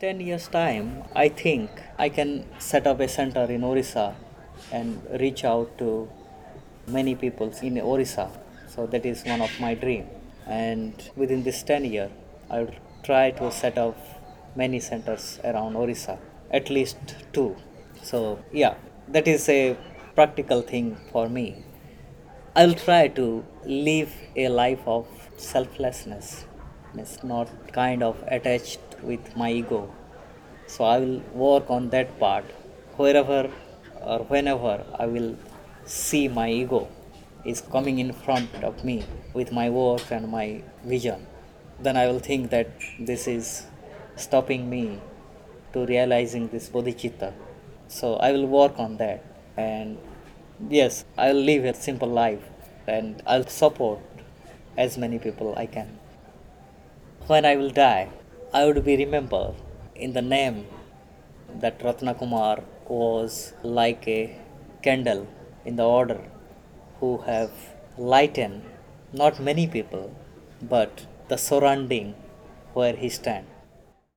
10 years time i think i can set up a center in orissa and reach out to many people in orissa. So that is one of my dream. And within this 10 year i will try to set up many centers around orissa at least two. So yeah that is a practical thing for me. I'll try to live a life of selflessness it's not kind of attached with my ego. So i will work on that part. Wherever or whenever i will see my ego is coming in front of me with my work and my vision then i will think that this is stopping me to realizing this bodhicitta. So i will work on that and yes i'll live a simple life and i'll support as many people i can. When I will die, I would be remembered in the name that Ratnakumar was like a candle in the order who have lightened not many people but the surrounding where he stand.